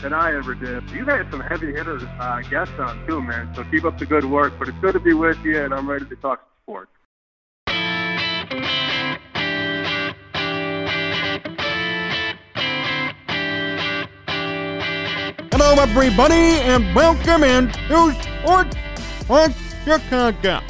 than I ever did. You've had some heavy hitters uh, guests on too, man. So keep up the good work. But it's good to be with you, and I'm ready to talk sports. Hello, everybody, and welcome in to Sports Talk Chicago.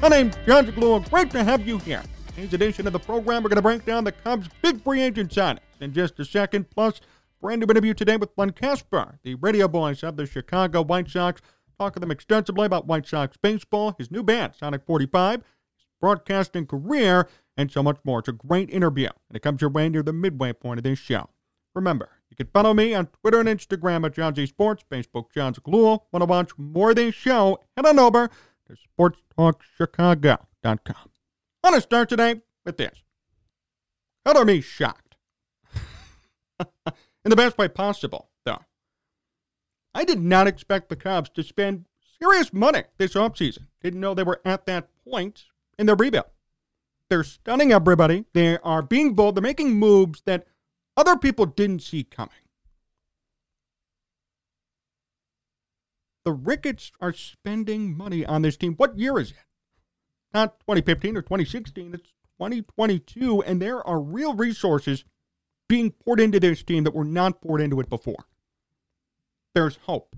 My name's Jon Zaghloul. Great to have you here. Today's edition of the program, we're going to break down the Cubs' big free agent signings in just a second. Plus, brand new interview today with Len Kasper, the radio voice of the Chicago White Sox. Talk to them extensively about White Sox baseball, his new band, Sonic 45, his broadcasting career, and so much more. It's a great interview, and it comes your way near the midway point of this show. Remember, you can follow me on Twitter and Instagram at John Z Sports, Facebook Jon Zaghloul. Want to watch more of this show? Head on over to sportstalkchicago.com. I want to start today with this. Color me shocked. In the best way possible, though. I did not expect the Cubs to spend serious money this offseason. Didn't know they were at that point in their rebuild. They're stunning everybody. They are being bold. They're making moves that other people didn't see coming. The Ricketts are spending money on this team. What year is it? Not 2015 or 2016, it's 2022, and there are real resources being poured into this team that were not poured into it before. There's hope.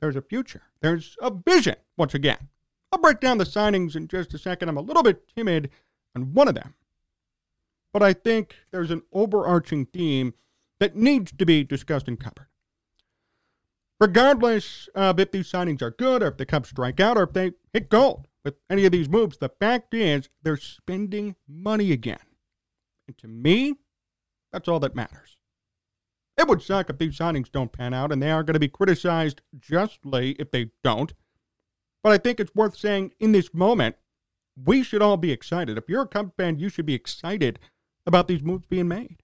There's a future. There's a vision, once again. I'll break down the signings in just a second. I'm a little bit timid on one of them but I think there's an overarching theme that needs to be discussed and covered. Regardless of if these signings are good or if the Cubs strike out or if they hit gold with any of these moves, the fact is they're spending money again. And to me, that's all that matters. It would suck if these signings don't pan out, and they are going to be criticized justly if they don't. But I think it's worth saying in this moment, we should all be excited. If you're a Cubs fan, you should be excited about these moves being made.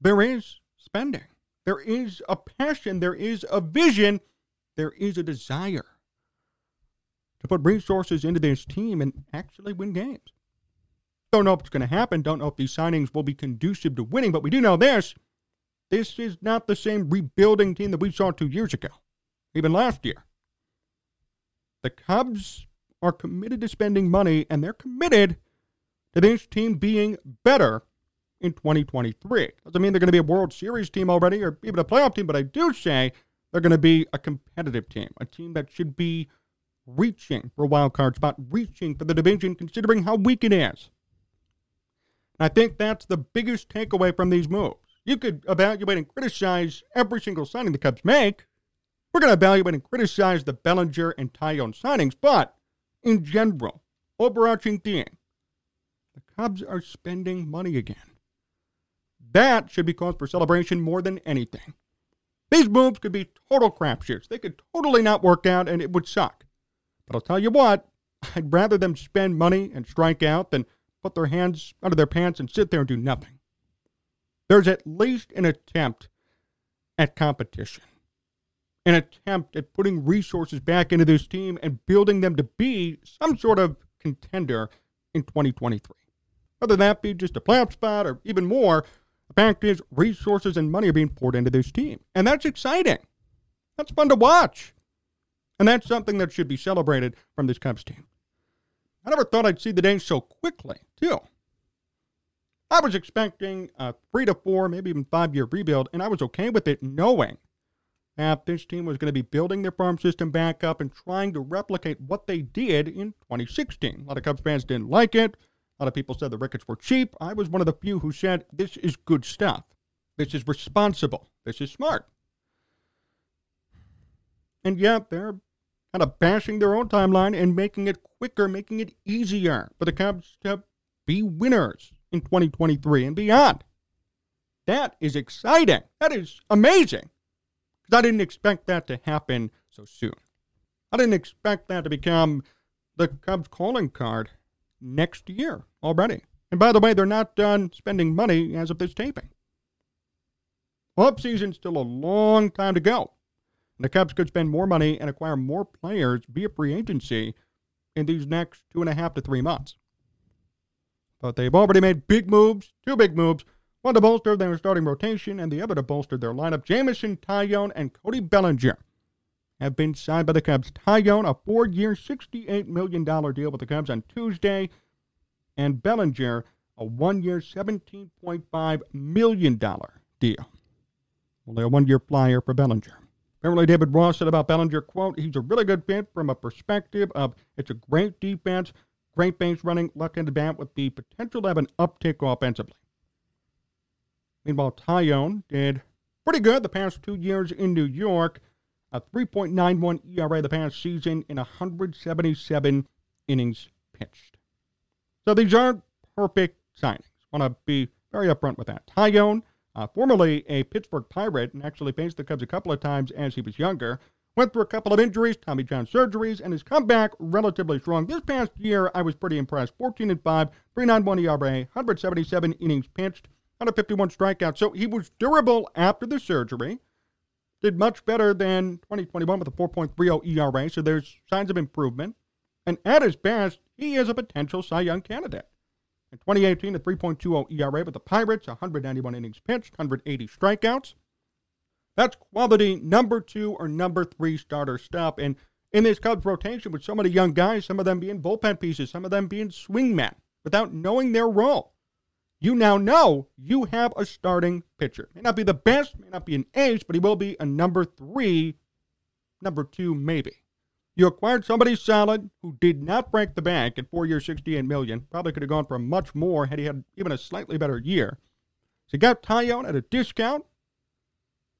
There is spending, there is a passion, there is a vision, there is a desire to put resources into this team and actually win games. Don't know if it's going to happen, don't know if these signings will be conducive to winning, but we do know this. This is not the same rebuilding team that we saw two years ago, even last year. The Cubs are committed to spending money, and they're committed to this team being better in 2023. Doesn't mean they're going to be a World Series team already or even a playoff team, but I do say they're going to be a competitive team, a team that should be reaching for a wild card spot, reaching for the division, considering how weak it is. I think that's the biggest takeaway from these moves. You could evaluate and criticize every single signing the Cubs make. We're going to evaluate and criticize the Bellinger and Taillon signings, but in general, overarching theme, the Cubs are spending money again. That should be cause for celebration more than anything. These moves could be total crapshoots. They could totally not work out and it would suck. But I'll tell you what, I'd rather them spend money and strike out than put their hands under their pants and sit there and do nothing. There's at least an attempt at competition, an attempt at putting resources back into this team and building them to be some sort of contender in 2023. Whether that be just a playoff spot or even more, the fact is, resources and money are being poured into this team. And that's exciting. That's fun to watch. And that's something that should be celebrated from this Cubs team. I never thought I'd see the day so quickly, too. I was expecting a three to four, maybe even five year rebuild, and I was okay with it knowing that this team was going to be building their farm system back up and trying to replicate what they did in 2016. A lot of Cubs fans didn't like it. A lot of people said the Ricketts were cheap. I was one of the few who said this is good stuff. This is responsible. This is smart. And yet, they're kind of bashing their own timeline and making it quicker, making it easier for the Cubs to be winners in 2023 and beyond. That is exciting. That is amazing. Because I didn't expect that to happen so soon. I didn't expect that to become the Cubs calling card next year already. And by the way, they're not done spending money as of this taping. Off season's still a long time to go. The Cubs could spend more money and acquire more players via free agency in these next two and a half to three months. But they've already made big moves, two big moves, one to bolster their starting rotation and the other to bolster their lineup. Jameson Taillon and Cody Bellinger have been signed by the Cubs. Taillon, a four-year, $68 million deal with the Cubs on Tuesday, and Bellinger, a one-year, $17.5 million deal. Only a one-year flyer for Bellinger. Apparently, David Ross said about Bellinger, quote, he's a really good fit from a perspective of it's a great defense, great base running, left-handed bat with the potential to have an uptick offensively. Meanwhile, Taillon did pretty good the past two years in New York, a 3.91 ERA the past season in 177 innings pitched. So these aren't perfect signings. Want to be very upfront with that. Taillon uh, formerly a Pittsburgh Pirate and actually faced the Cubs a couple of times as he was younger. Went through a couple of injuries, Tommy John surgeries, and has come back relatively strong. This past year, I was pretty impressed. 14 and 5, 3.91 ERA, 177 innings pitched, 151 strikeouts. So he was durable after the surgery. Did much better than 2021 with a 4.30 ERA, so there's signs of improvement. And at his best, he is a potential Cy Young candidate. In 2018, a 3.20 ERA with the Pirates, 191 innings pitched, 180 strikeouts. That's quality number two or number three starter stuff. And in this Cubs rotation, with so many young guys, some of them being bullpen pieces, some of them being swingmen, without knowing their role, you now know you have a starting pitcher. May not be the best, may not be an ace, but he will be a number three, number two, maybe. You acquired somebody solid who did not break the bank at four years, 68 million. Probably could have gone for much more had he had even a slightly better year. So you got Taillon at a discount.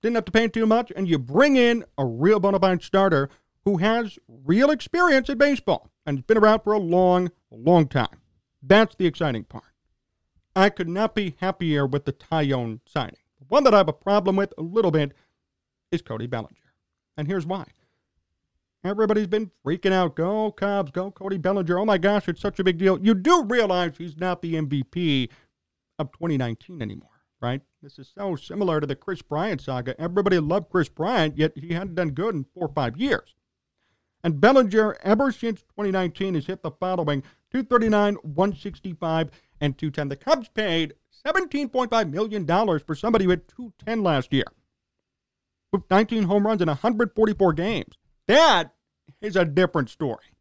Didn't have to pay too much, and you bring in a real bona fide starter who has real experience in baseball and has been around for a long, long time. That's the exciting part. I could not be happier with the Taillon signing. The one that I have a problem with a little bit is Cody Bellinger. And here's why. Everybody's been freaking out. Go Cubs, go Cody Bellinger. Oh my gosh, it's such a big deal. You do realize he's not the MVP of 2019 anymore, right? This is so similar to the Kris Bryant saga. Everybody loved Kris Bryant, yet he hadn't done good in four or five years. And Bellinger, ever since 2019, has hit the following 239, 165, and 210. The Cubs paid $17.5 million for somebody who hit 210 last year with 19 home runs in 144 games. That is a different story.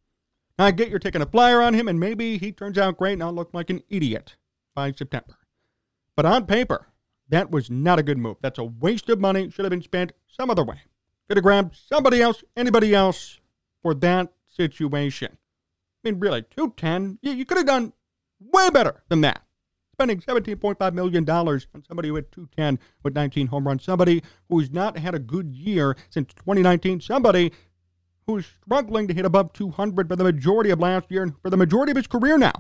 I get you're taking a flyer on him, and maybe he turns out great and I'll look like an idiot by September. But on paper, that was not a good move. That's a waste of money. Should have been spent some other way. Could have grabbed somebody else, anybody else for that situation. I mean, really, 210, you, you could have done way better than that. Spending $17.5 million on somebody who had 210 with 19 home runs, somebody who's not had a good year since 2019, somebody who's struggling to hit above 200 for the majority of last year and for the majority of his career now.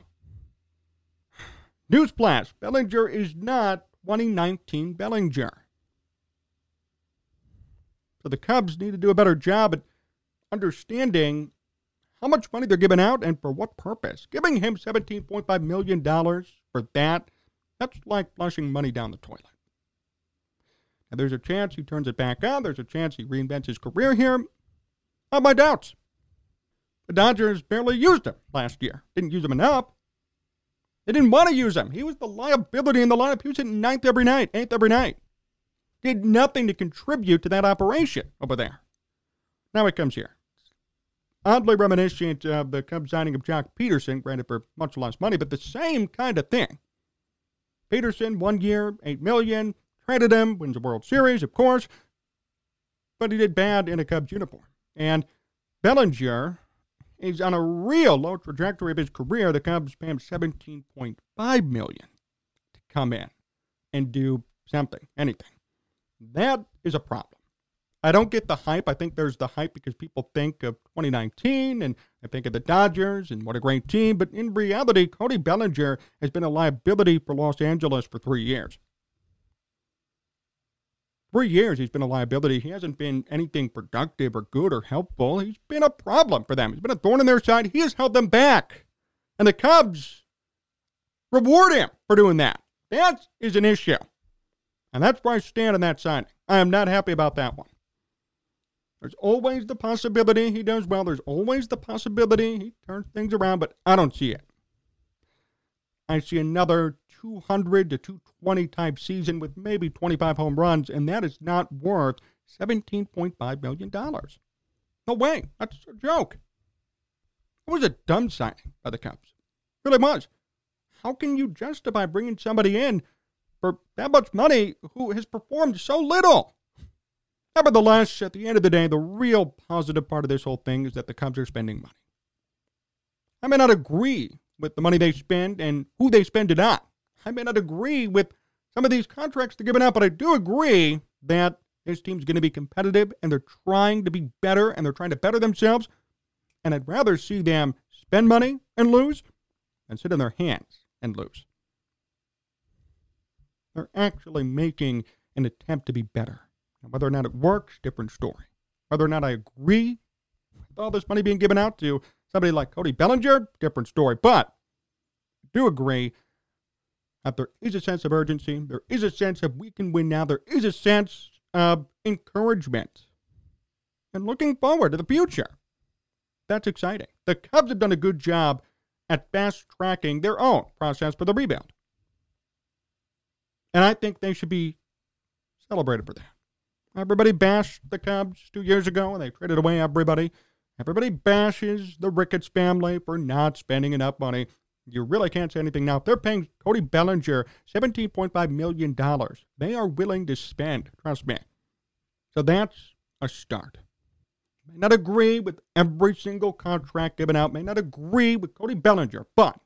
Newsflash Bellinger is not 2019 Bellinger. So the Cubs need to do a better job at understanding how much money they're giving out and for what purpose. Giving him $17.5 million for that, that's like flushing money down the toilet. Now, there's a chance he turns it back on. There's a chance he reinvents his career here. I have my doubts. The Dodgers barely used him last year. Didn't use him enough. They didn't want to use him. He was the liability in the lineup. He was hitting ninth every night, eighth every night. Did nothing to contribute to that operation over there. Now it comes here. Oddly reminiscent of the Cubs signing of Joc Pederson, granted for much less money, but the same kind of thing. Peterson, one year, eight million, traded him, wins the World Series, of course, but he did bad in a Cubs uniform. And Bellinger is on a real low trajectory of his career. The Cubs pay him 17.5 million to come in and do something, anything. That is a problem. I don't get the hype. I think there's the hype because people think of 2019 and I think of the Dodgers and what a great team. But in reality, Cody Bellinger has been a liability for Los Angeles for three years. Three years he's been a liability. He hasn't been anything productive or good or helpful. He's been a problem for them. He's been a thorn in their side. He has held them back. And the Cubs reward him for doing that. That is an issue. And that's where I stand on that signing. I am not happy about that one. There's always the possibility he does well. There's always the possibility he turns things around, but I don't see it. I see another 200 to 220 type season with maybe 25 home runs, and that is not worth $17.5 million. No way. That's a joke. It was a dumb signing by the Cubs. Really was. How can you justify bringing somebody in for that much money who has performed so little? Nevertheless, at the end of the day, the real positive part of this whole thing is that the Cubs are spending money. I may not agree with the money they spend and who they spend it on. I may not agree with some of these contracts they're giving out, but I do agree that this team's going to be competitive and they're trying to be better and they're trying to better themselves. And I'd rather see them spend money and lose than sit on their hands and lose. They're actually making an attempt to be better. Now, whether or not it works, different story. Whether or not I agree with all this money being given out to somebody like Cody Bellinger, different story. But I do agree that there is a sense of urgency. There is a sense of we can win now. There is a sense of encouragement and looking forward to the future. That's exciting. The Cubs have done a good job at fast tracking their own process for the rebuild. And I think they should be celebrated for that. Everybody bashed the Cubs two years ago and they traded away everybody. Everybody bashes the Ricketts family for not spending enough money. You really can't say anything now. They're paying Cody Bellinger $17.5 million, they are willing to spend, trust me. So that's a start. May not agree with every single contract given out, may not agree with Cody Bellinger, but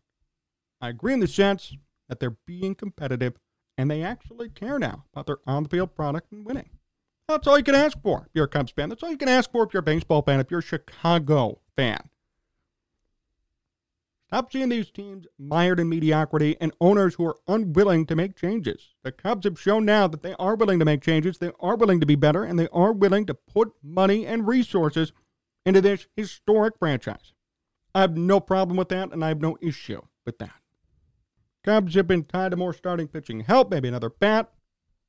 I agree in the sense that they're being competitive and they actually care now about their on the field product and winning. That's all you can ask for if you're a Cubs fan. That's all you can ask for if you're a baseball fan, if you're a Chicago fan. Stop seeing these teams mired in mediocrity and owners who are unwilling to make changes. The Cubs have shown now that they are willing to make changes, they are willing to be better, and they are willing to put money and resources into this historic franchise. I have no problem with that, and I have no issue with that. Cubs have been tied to more starting pitching help, maybe another bat,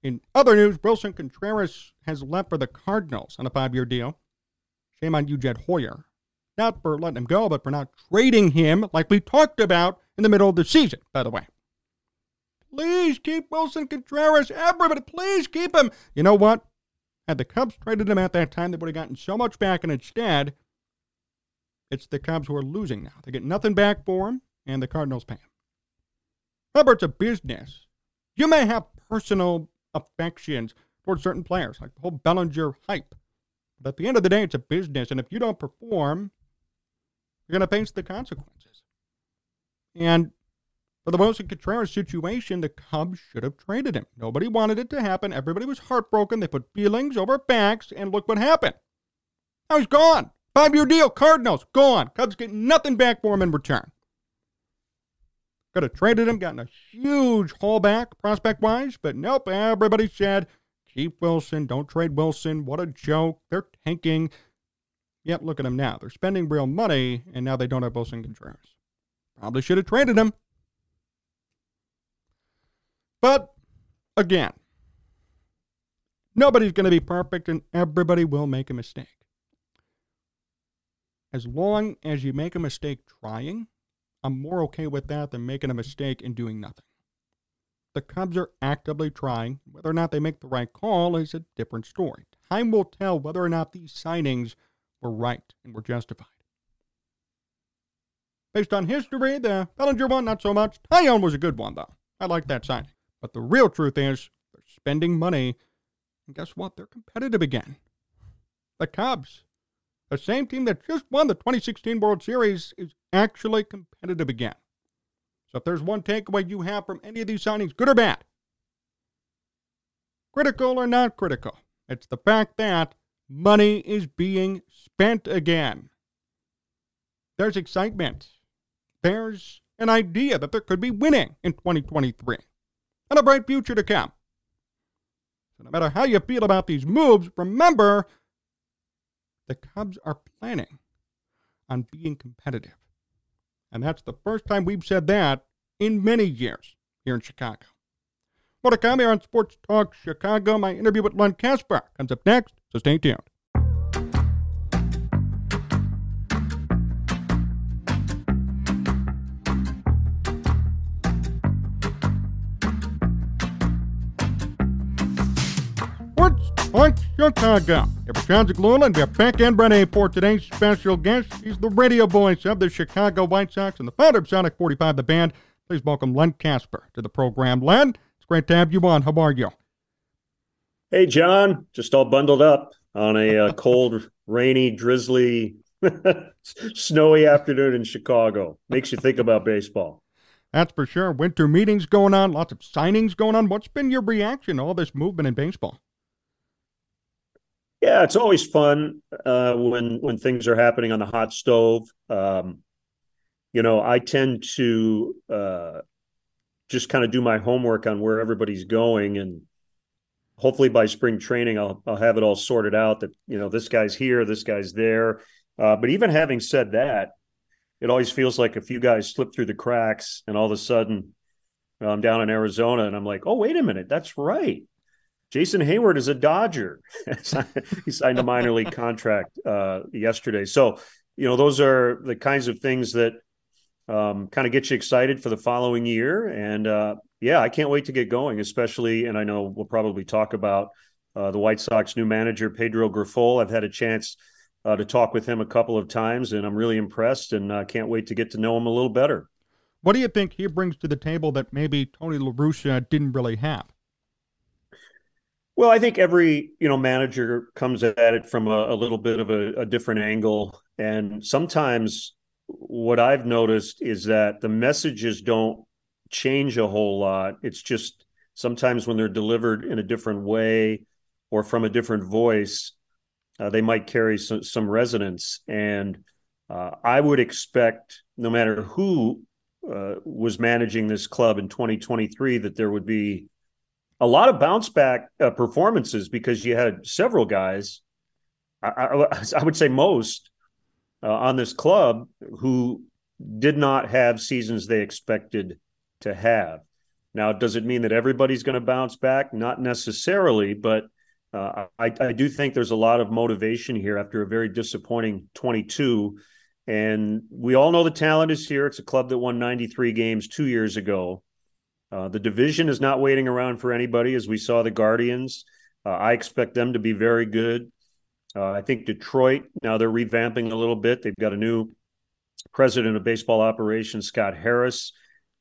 in other news, Willson Contreras has left for the Cardinals on a five year deal. Shame on you, Jed Hoyer. Not for letting him go, but for not trading him like we talked about in the middle of the season, by the way. Please keep Willson Contreras. Everybody, please keep him. You know what? Had the Cubs traded him at that time, they would have gotten so much back, and instead, it's the Cubs who are losing now. They get nothing back for him, and the Cardinals pay him. Remember, it's a business. You may have personal affections towards certain players, like the whole Bellinger hype. But at the end of the day, it's a business, and if you don't perform, you're going to face the consequences. And for the Willson Contreras situation, the Cubs should have traded him. Nobody wanted it to happen. Everybody was heartbroken. They put feelings over facts, and look what happened. Now he's gone. Five year deal, Cardinals, gone. Cubs get nothing back for him in return. Could have traded him, gotten a huge haul back prospect wise, but nope, everybody said, keep Willson, don't trade Willson. What a joke. They're tanking. Yep, look at them now. They're spending real money, and now they don't have Willson Contreras. Probably should have traded him. But again, nobody's going to be perfect, and everybody will make a mistake. As long as you make a mistake trying, I'm more okay with that than making a mistake and doing nothing. The Cubs are actively trying. Whether or not they make the right call is a different story. Time will tell whether or not these signings were right and were justified. Based on history, the Bellinger one, not so much. Taillon was a good one, though. I like that signing. But the real truth is, they're spending money, and guess what? They're competitive again. the Cubs, the same team that just won the 2016 World Series, is actually competitive again. So if there's one takeaway you have from any of these signings, good or bad, critical or not critical, it's the fact that money is being spent again. There's excitement. There's an idea that there could be winning in 2023 and a bright future to come. So no matter how you feel about these moves, remember the Cubs are planning on being competitive. And that's the first time we've said that in many years here in Chicago. More to come here on Sports Talk Chicago. My interview with Len Kasper comes up next, so stay tuned. Point Chicago. It was John Zaglula and we have back end ready for today's special guest. He's the radio voice of the Chicago White Sox and the founder of Sonic 45, the band. Please welcome Len Kasper to the program. Len, it's great to have you on. How are you? Hey, Jon. Just all bundled up on a uh, cold, rainy, drizzly, snowy afternoon in Chicago. Makes you think about baseball. That's for sure. Winter meetings going on, lots of signings going on. What's been your reaction to all this movement in baseball? Yeah, it's always fun uh, when when things are happening on the hot stove. Um, you know, I tend to uh, just kind of do my homework on where everybody's going, and hopefully by spring training, I'll I'll have it all sorted out. That you know, this guy's here, this guy's there. Uh, but even having said that, it always feels like a few guys slip through the cracks, and all of a sudden, I'm down in Arizona, and I'm like, oh, wait a minute, that's right. Jason Heyward is a Dodger. he signed a minor league contract uh, yesterday. So, you know, those are the kinds of things that um, kind of get you excited for the following year. And uh, yeah, I can't wait to get going, especially, and I know we'll probably talk about uh, the White Sox new manager, Pedro Grifol. I've had a chance uh, to talk with him a couple of times, and I'm really impressed and uh, can't wait to get to know him a little better. What do you think he brings to the table that maybe Tony La Russa didn't really have? Well, I think every you know manager comes at it from a, a little bit of a, a, different angle, and sometimes what I've noticed is that the messages don't change a whole lot. It's just sometimes when they're delivered in a different way or from a different voice, uh, they might carry some, some resonance. And uh, I would expect, no matter who uh, was managing this club in 2023, that there would be a lot of bounce back uh, performances because you had several guys, I, I, I would say most, uh, on this club who did not have seasons they expected to have. Now, does it mean that everybody's going to bounce back? Not necessarily, but uh, I, I do think there's a lot of motivation here after a very disappointing 22. And we all know the talent is here. It's a club that won 93 games two years ago. Uh, the division is not waiting around for anybody, as we saw the Guardians. Uh, I expect them to be very good. Uh, I think Detroit, now they're revamping a little bit. They've got a new president of baseball operations, Scott Harris.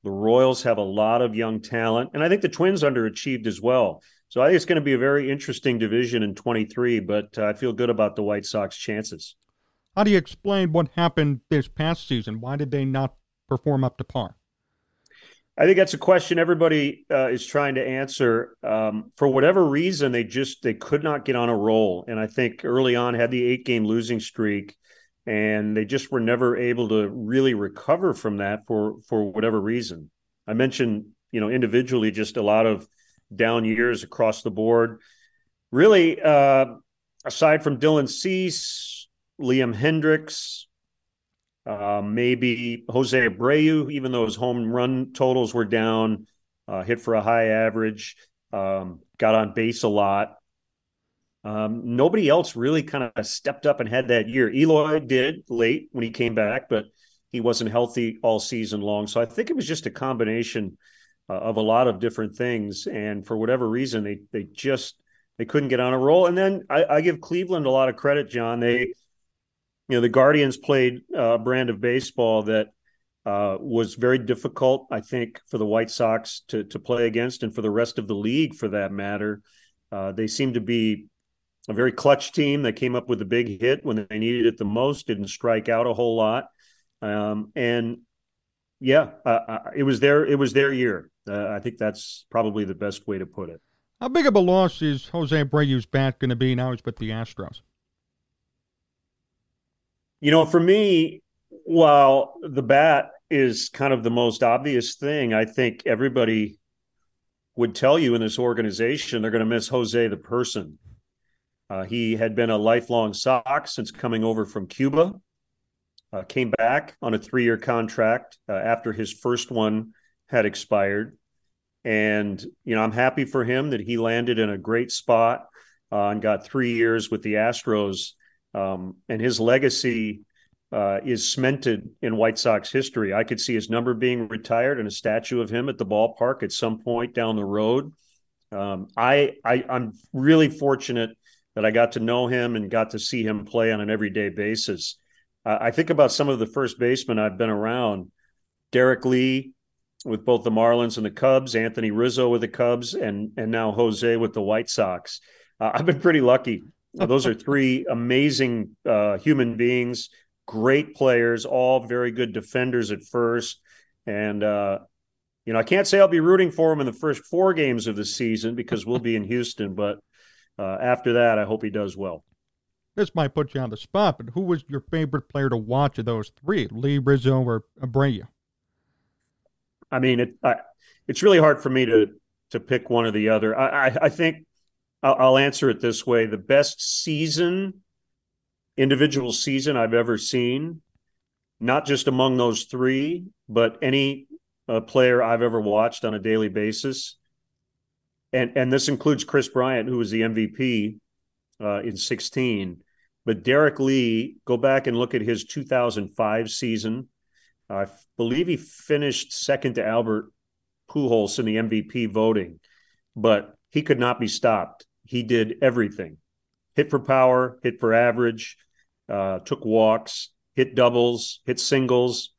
The Royals have a lot of young talent, and I think the Twins underachieved as well. So I think it's going to be a very interesting division in 23, but uh, I feel good about the White Sox chances. How do you explain what happened this past season? Why did they not perform up to par? I think that's a question everybody uh, is trying to answer. Um, for whatever reason, they just they could not get on a roll, and I think early on had the eight game losing streak, and they just were never able to really recover from that for for whatever reason. I mentioned you know individually just a lot of down years across the board. Really, uh, aside from Dylan Cease, Liam Hendriks, uh, maybe Jose Abreu, even though his home run totals were down, uh, hit for a high average, um, got on base a lot. Um, nobody else really kind of stepped up and had that year. Eloy did late when he came back, but he wasn't healthy all season long. So I think it was just a combination uh, of a lot of different things. And for whatever reason, they they just they couldn't get on a roll. And then I, I give Cleveland a lot of credit, Jon. They you know the Guardians played a brand of baseball that uh, was very difficult, I think, for the White Sox to to play against, and for the rest of the league, for that matter. Uh, they seem to be a very clutch team that came up with a big hit when they needed it the most, didn't strike out a whole lot. Um, and yeah, uh, it was their it was their year. Uh, I think that's probably the best way to put it. How big of a loss is Jose Abreu's bat going to be now he's with the Astros? You know, for me, while the bat is kind of the most obvious thing, I think everybody would tell you in this organization they're going to miss Jose the person. Uh, he had been a lifelong Sox since coming over from Cuba. Uh, came back on a three-year contract uh, after his first one had expired, and you know I'm happy for him that he landed in a great spot uh, and got three years with the Astros. Um, and his legacy uh, is cemented in White Sox history. I could see his number being retired and a statue of him at the ballpark at some point down the road. Um, I, I I'm really fortunate that I got to know him and got to see him play on an everyday basis. Uh, I think about some of the first basemen I've been around: Derrek Lee with both the Marlins and the Cubs, Anthony Rizzo with the Cubs, and and now Jose with the White Sox. Uh, I've been pretty lucky. Those are three amazing uh, human beings great players, all very good defenders at first. And, uh, you know, I can't say I'll be rooting for him in the first four games of the season because we'll be in Houston. But uh, after that, I hope he does well. This might put you on the spot, but who was your favorite player to watch of those three, Lee, Rizzo, or Abreu? I mean, it, I, it's really hard for me to to pick one or the other. I, I, I think I'll, I'll answer it this way: the best season individual season I've ever seen, not just among those three, but any uh, player I've ever watched on a daily basis. And and this includes Kris Bryant, who was the MVP uh, in 16. But Derrek Lee, go back and look at his 2005 season. I believe he finished second to Albert Pujols in the MVP voting, but he could not be stopped. He did everything hit for power, hit for average, uh, took walks, hit doubles, hit singles,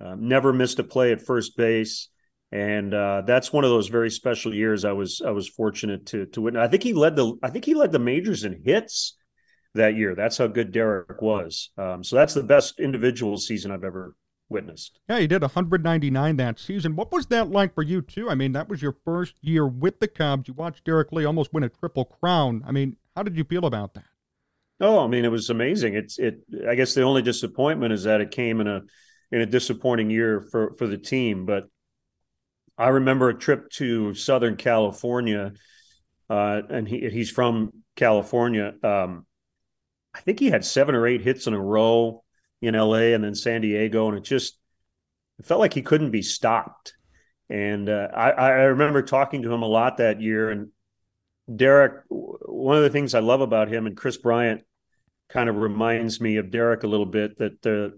uh, never missed a play at first base. And uh, that's one of those very special years I was I was fortunate to to witness. I think he led the I think he led the majors in hits that year. That's how good Derrek was. Um, so that's the best individual season I've ever witnessed. Yeah, he did 199 that season. What was that like for you too? I mean, that was your first year with the Cubs. You watched Derrek Lee almost win a triple crown. I mean, how did you feel about that? Oh, I mean, it was amazing. It's it. I guess the only disappointment is that it came in a in a disappointing year for for the team. But I remember a trip to Southern California, uh, and he he's from California. Um, I think he had seven or eight hits in a row in L.A. and then San Diego, and it just it felt like he couldn't be stopped. And uh, I, I remember talking to him a lot that year, and Derrek, one of the things I love about him and Kris Bryant kind of reminds me of Derrek a little bit that they're,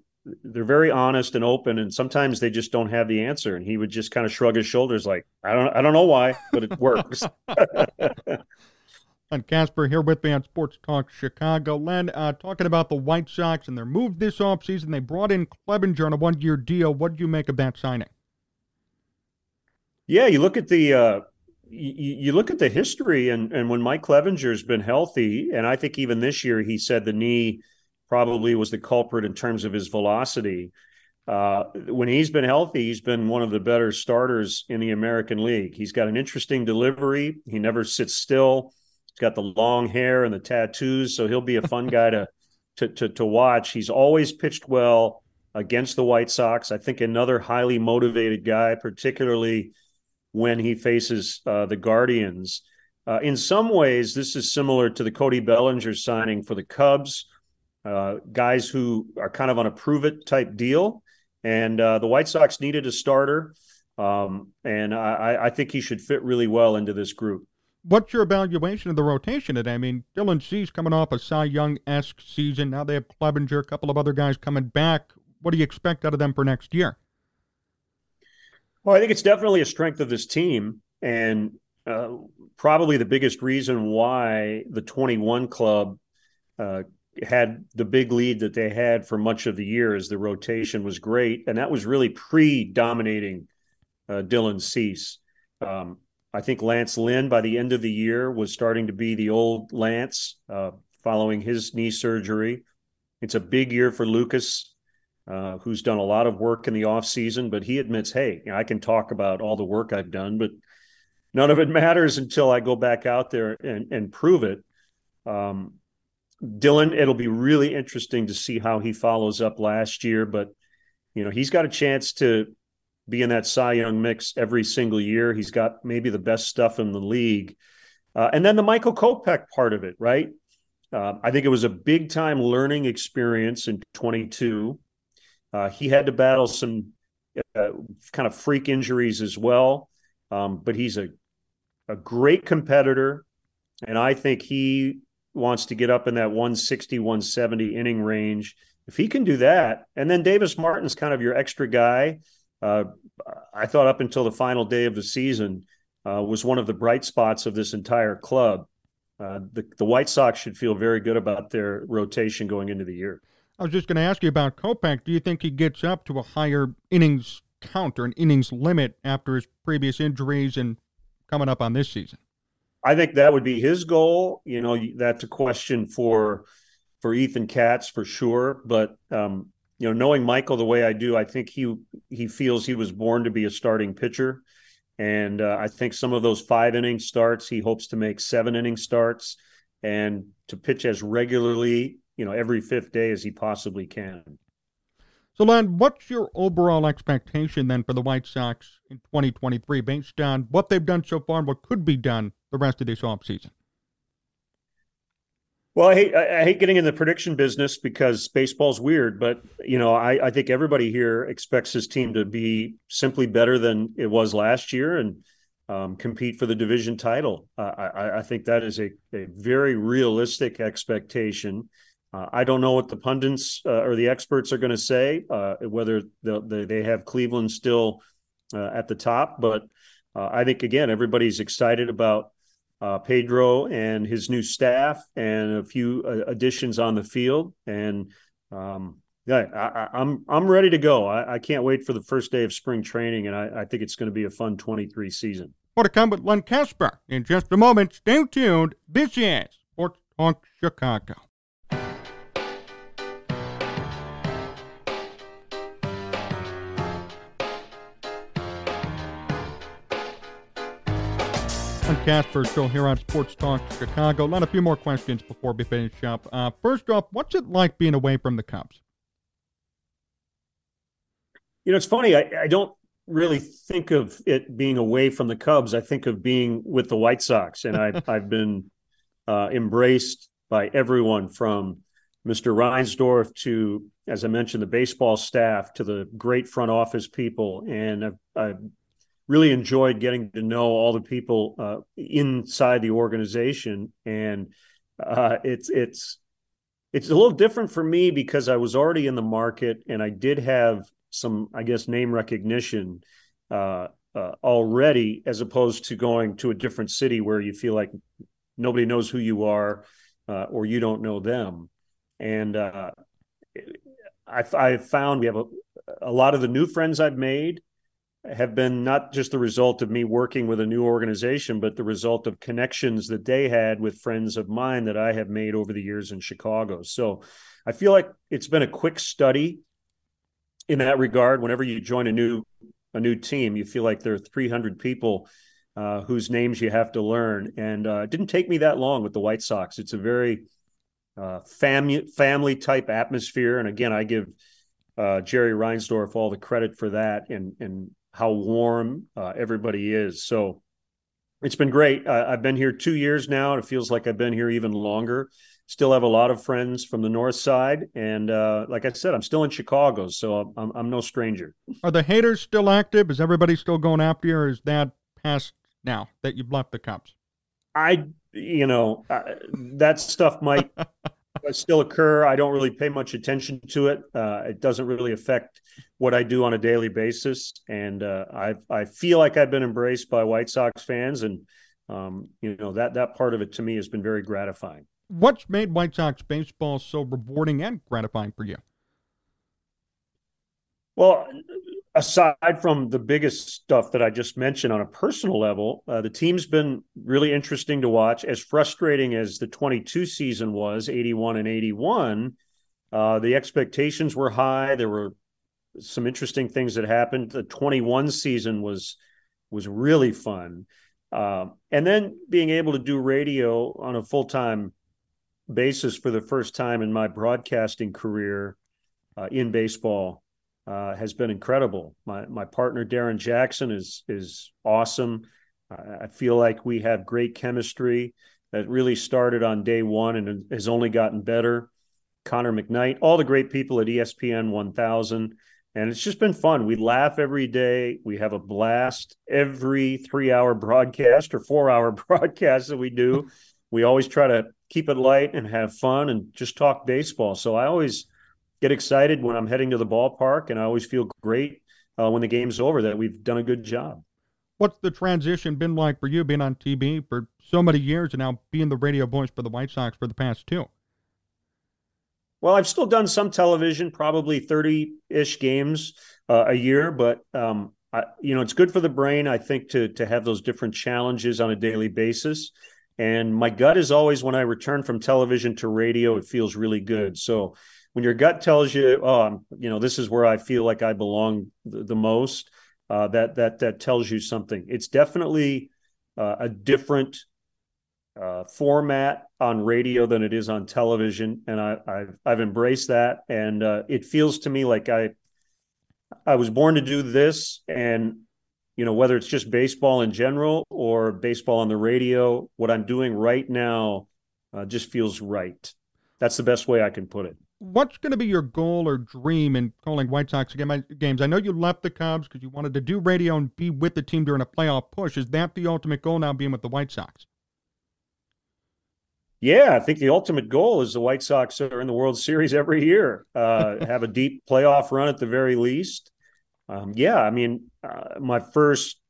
they're very honest and open, and sometimes they just don't have the answer. And he would just kind of shrug his shoulders, like, "I don't, I don't know why, but it works." and Kasper here with me on Sports Talk Chicago. Len, uh, talking about the White Sox and their move this offseason. They brought in Clevinger on a one year deal. What do you make of that signing? Yeah, you look at the uh, you, you look at the history, and and when Mike Clevinger's been healthy, and I think even this year he said the knee probably was the culprit in terms of his velocity. Uh, when he's been healthy, he's been one of the better starters in the American League. He's got an interesting delivery. He never sits still. He's got the long hair and the tattoos, so he'll be a fun guy to, to to to watch. He's always pitched well against the White Sox. I think another highly motivated guy, particularly when he faces uh, the Guardians. Uh, in some ways, this is similar to the Cody Bellinger signing for the Cubs, uh, guys who are kind of on a prove it type deal. And uh, the White Sox needed a starter. Um, and I, I, think he should fit really well into this group. What's your evaluation of the rotation today? I mean, Dylan Cease coming off a Cy Young esque season. Now they have Clevinger, a couple of other guys coming back. What do you expect out of them for next year? Well, I think it's definitely a strength of this team, and uh, probably the biggest reason why the 21 club uh, had the big lead that they had for much of the year as the rotation was great, and that was really pre-dominating uh, Dylan Cease. Um, I think Lance Lynn by the end of the year was starting to be the old Lance uh, following his knee surgery. It's a big year for Lucas, uh, who's done a lot of work in the offseason, but he admits, hey, you know, I can talk about all the work I've done, but none of it matters until I go back out there and, and prove it. Um, Dylan, it'll be really interesting to see how he follows up last year, but you know, he's got a chance to be in that Cy Young mix every single year. He's got maybe the best stuff in the league. Uh, and then the Michael Kopech part of it, right? Uh, I think it was a big time learning experience in 22. Uh, he had to battle some uh, kind of freak injuries as well, um, but he's a a great competitor, and I think he wants to get up in that 160, 170 inning range. If he can do that, and then Davis Martin's kind of your extra guy uh, I thought up until the final day of the season uh, was one of the bright spots of this entire club. Uh, the, the White Sox should feel very good about their rotation going into the year. I was just going to ask you about Kopech. Do you think he gets up to a higher innings count or an innings limit after his previous injuries and coming up on this season? I think that would be his goal. You know, that's a question for for Ethan Katz for sure. But um, you know, knowing Michael the way I do, I think he he feels he was born to be a starting pitcher, and uh, I think some of those five inning starts, he hopes to make seven inning starts, and to pitch as regularly, you know, every fifth day as he possibly can. So, Len, what's your overall expectation then for the White Sox in 2023, based on what they've done so far and what could be done the rest of this offseason? Well, I hate I hate getting in the prediction business because baseball's weird, but you know, I, I think everybody here expects his team to be simply better than it was last year and um, compete for the division title. Uh, I, I, think that is a, a very realistic expectation. Uh, I don't know what the pundits uh, or the experts are going to say, uh, whether they, they have Cleveland still uh, at the top, but uh, I think again everybody's excited about uh, Pedro and his new staff and a few uh, additions on the field. And um, yeah, I, am I'm, I'm ready to go. I, I, can't wait for the first day of spring training, and I, I think it's going to be a fun 23 season. More to come with Len Kasper in just a moment. Stay tuned. This is Sports Talk Chicago. I'm Kasper Show here on Sports Talk Chicago. Let a few more questions before we finish up. Uh, first off, what's it like being away from the Cubs? You know, it's funny. I, I don't really think of it being away from the Cubs. I think of being with the White Sox, and I've I've been uh, embraced by everyone from Mr. Reinsdorf to, as I mentioned, the baseball staff to the great front office people, and I've, I've really enjoyed getting to know all the people uh, inside the organization, and uh, it's it's it's a little different for me because I was already in the market and I did have some, I guess, name recognition uh, uh already, as opposed to going to a different city where you feel like nobody knows who you are uh, or you don't know them, and uh, I, I found we have a, a lot of the new friends I've made have been not just the result of me working with a new organization, but the result of connections that they had with friends of mine that I have made over the years in Chicago. So I feel like it's been a quick study in that regard. Whenever you join a new a new team, you feel like there are 300 people uh, whose names you have to learn, and uh, it didn't take me that long with the White Sox. It's a very uh, family family type atmosphere, and again, I give uh, Jerry Reinsdorf all the credit for that, and and how warm uh, everybody is. So it's been great. I've been here two years now, and it feels like I've been here even longer. Still have a lot of friends from the north side, and uh, like I said, I'm still in Chicago, so I'm, I'm no stranger. Are the haters still active? Is everybody still going after you, or is that past now that you've left the Cubs? I, you know, uh, that stuff might still occur. I don't really pay much attention to it. Uh, it doesn't really affect what I do on a daily basis, and uh, I I feel like I've been embraced by White Sox fans, and um, you know that that part of it to me has been very gratifying. What's made White Sox baseball so rewarding and gratifying for you? Well, aside from the biggest stuff that I just mentioned on a personal level, uh, the team's been really interesting to watch. As frustrating as the 22 season was, 81 and 81, uh, the expectations were high. There were some interesting things that happened. The 21 season was was really fun, um, and then being able to do radio on a full time basis for the first time in my broadcasting career uh, in baseball uh, has been incredible. My my partner Darrin Jackson is is awesome. I feel like we have great chemistry that really started on day one and has only gotten better. Connor McKnight, all the great people at ESPN 1000. And it's just been fun. We laugh every day. We have a blast every three hour broadcast or four hour broadcast that we do. we always try to keep it light and have fun and just talk baseball. So I always get excited when I'm heading to the ballpark, and I always feel great uh, when the game's over that we've done a good job. What's the transition been like for you being on TV for so many years and now being the radio voice for the White Sox for the past two? Well, I've still done some television, probably 30 ish games uh, a year, but um, I, you know, it's good for the brain, I think, to to have those different challenges on a daily basis. And my gut is always when I return from television to radio, it feels really good. So when your gut tells you, oh, you know, this is where I feel like I belong the, the most, uh, that that that tells you something. It's definitely uh, a different uh, format on radio than it is on television, and I, have I've embraced that, and uh, it feels to me like I I was born to do this, and you know whether it's just baseball in general or baseball on the radio, what I'm doing right now uh, just feels right. That's the best way I can put it. What's going to be your goal or dream in calling White Sox games? I know you left the Cubs because you wanted to do radio and be with the team during a playoff push. Is that the ultimate goal now, being with the White Sox? Yeah, I think the ultimate goal is the White Sox are in the World Series every year. Uh, have a deep playoff run at the very least. Um, yeah, I mean, uh, my first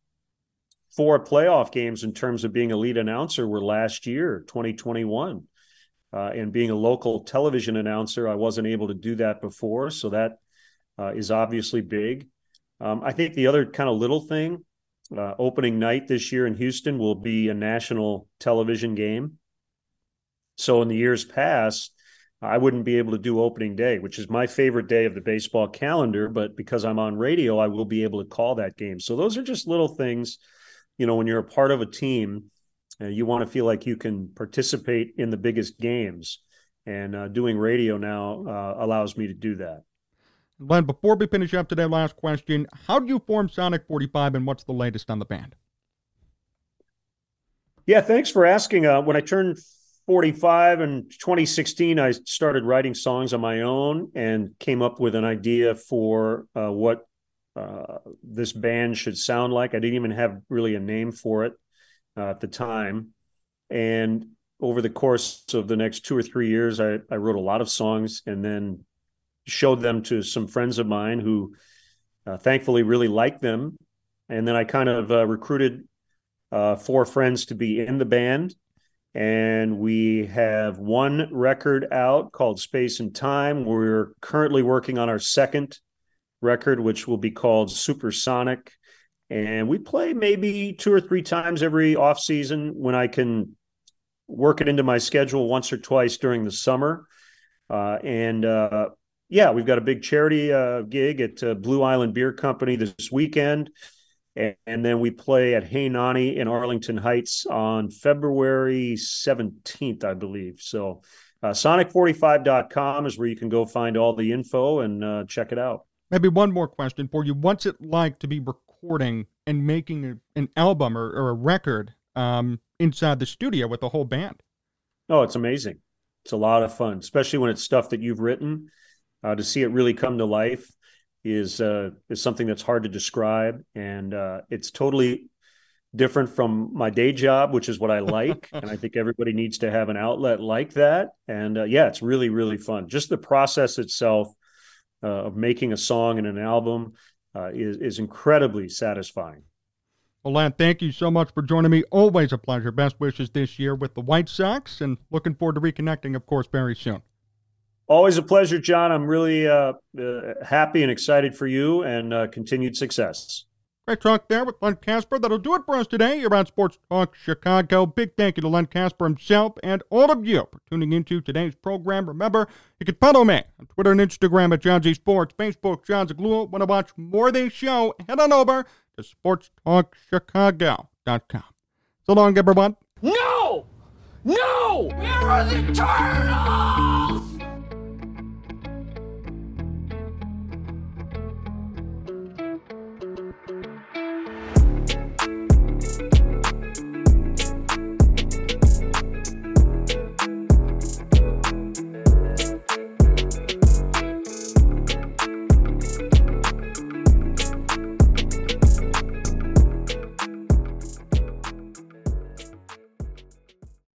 four playoff games in terms of being a lead announcer were last year, 2021. Uh, and being a local television announcer, I wasn't able to do that before. So that uh, is obviously big. Um, I think the other kind of little thing, uh, opening night this year in Houston will be a national television game. So in the years past, I wouldn't be able to do opening day, which is my favorite day of the baseball calendar. But because I'm on radio, I will be able to call that game. So those are just little things, you know, when you're a part of a team, uh, you want to feel like you can participate in the biggest games. And uh, doing radio now uh, allows me to do that. Len, before we finish up today, last question. How do you form Sonic 45 and what's the latest on the band? Yeah, thanks for asking. Uh, when I turned 45 in 2016 i started writing songs on my own and came up with an idea for uh, what uh, this band should sound like i didn't even have really a name for it at the time and over the course of the next two or three years I, I wrote a lot of songs and then showed them to some friends of mine who uh, thankfully really liked them and then i kind of uh, recruited uh, four friends to be in the band and we have one record out called Space and Time. We're currently working on our second record, which will be called Supersonic. And we play maybe two or three times every off season when I can work it into my schedule once or twice during the summer. Uh, and uh, yeah, we've got a big charity uh, gig at uh, Blue Island Beer Company this weekend and then we play at Hey Nonny in Arlington Heights on February 17th, I believe. So, uh, sonic45.com is where you can go find all the info and uh, check it out. Maybe one more question for you. What's it like to be recording and making a, an album or, or a record um, inside the studio with the whole band? Oh, it's amazing. It's a lot of fun, especially when it's stuff that you've written. Uh, to see it really come to life is uh, is something that's hard to describe, and uh, it's totally different from my day job, which is what I like, and I think everybody needs to have an outlet like that. And uh, yeah, it's really really fun. Just the process itself uh, of making a song and an album uh, is is incredibly satisfying. Well, Len, thank you so much for joining me. Always a pleasure. Best wishes this year with the White Sox, and looking forward to reconnecting, of course, very soon. Always a pleasure, Jon. I'm really uh, uh, happy and excited for you and uh, continued success. Great talk there with Len Kasper. That'll do it for us today here on Sports Talk Chicago. Big thank you to Len Kasper himself and all of you for tuning into today's program. Remember, you can follow me on Twitter and Instagram at Jon Z Sports, Facebook, Jon Zaghloul. Want to watch more of this show? Head on over to sportstalkchicago.com. So long, everyone. No! No! Are the turtles?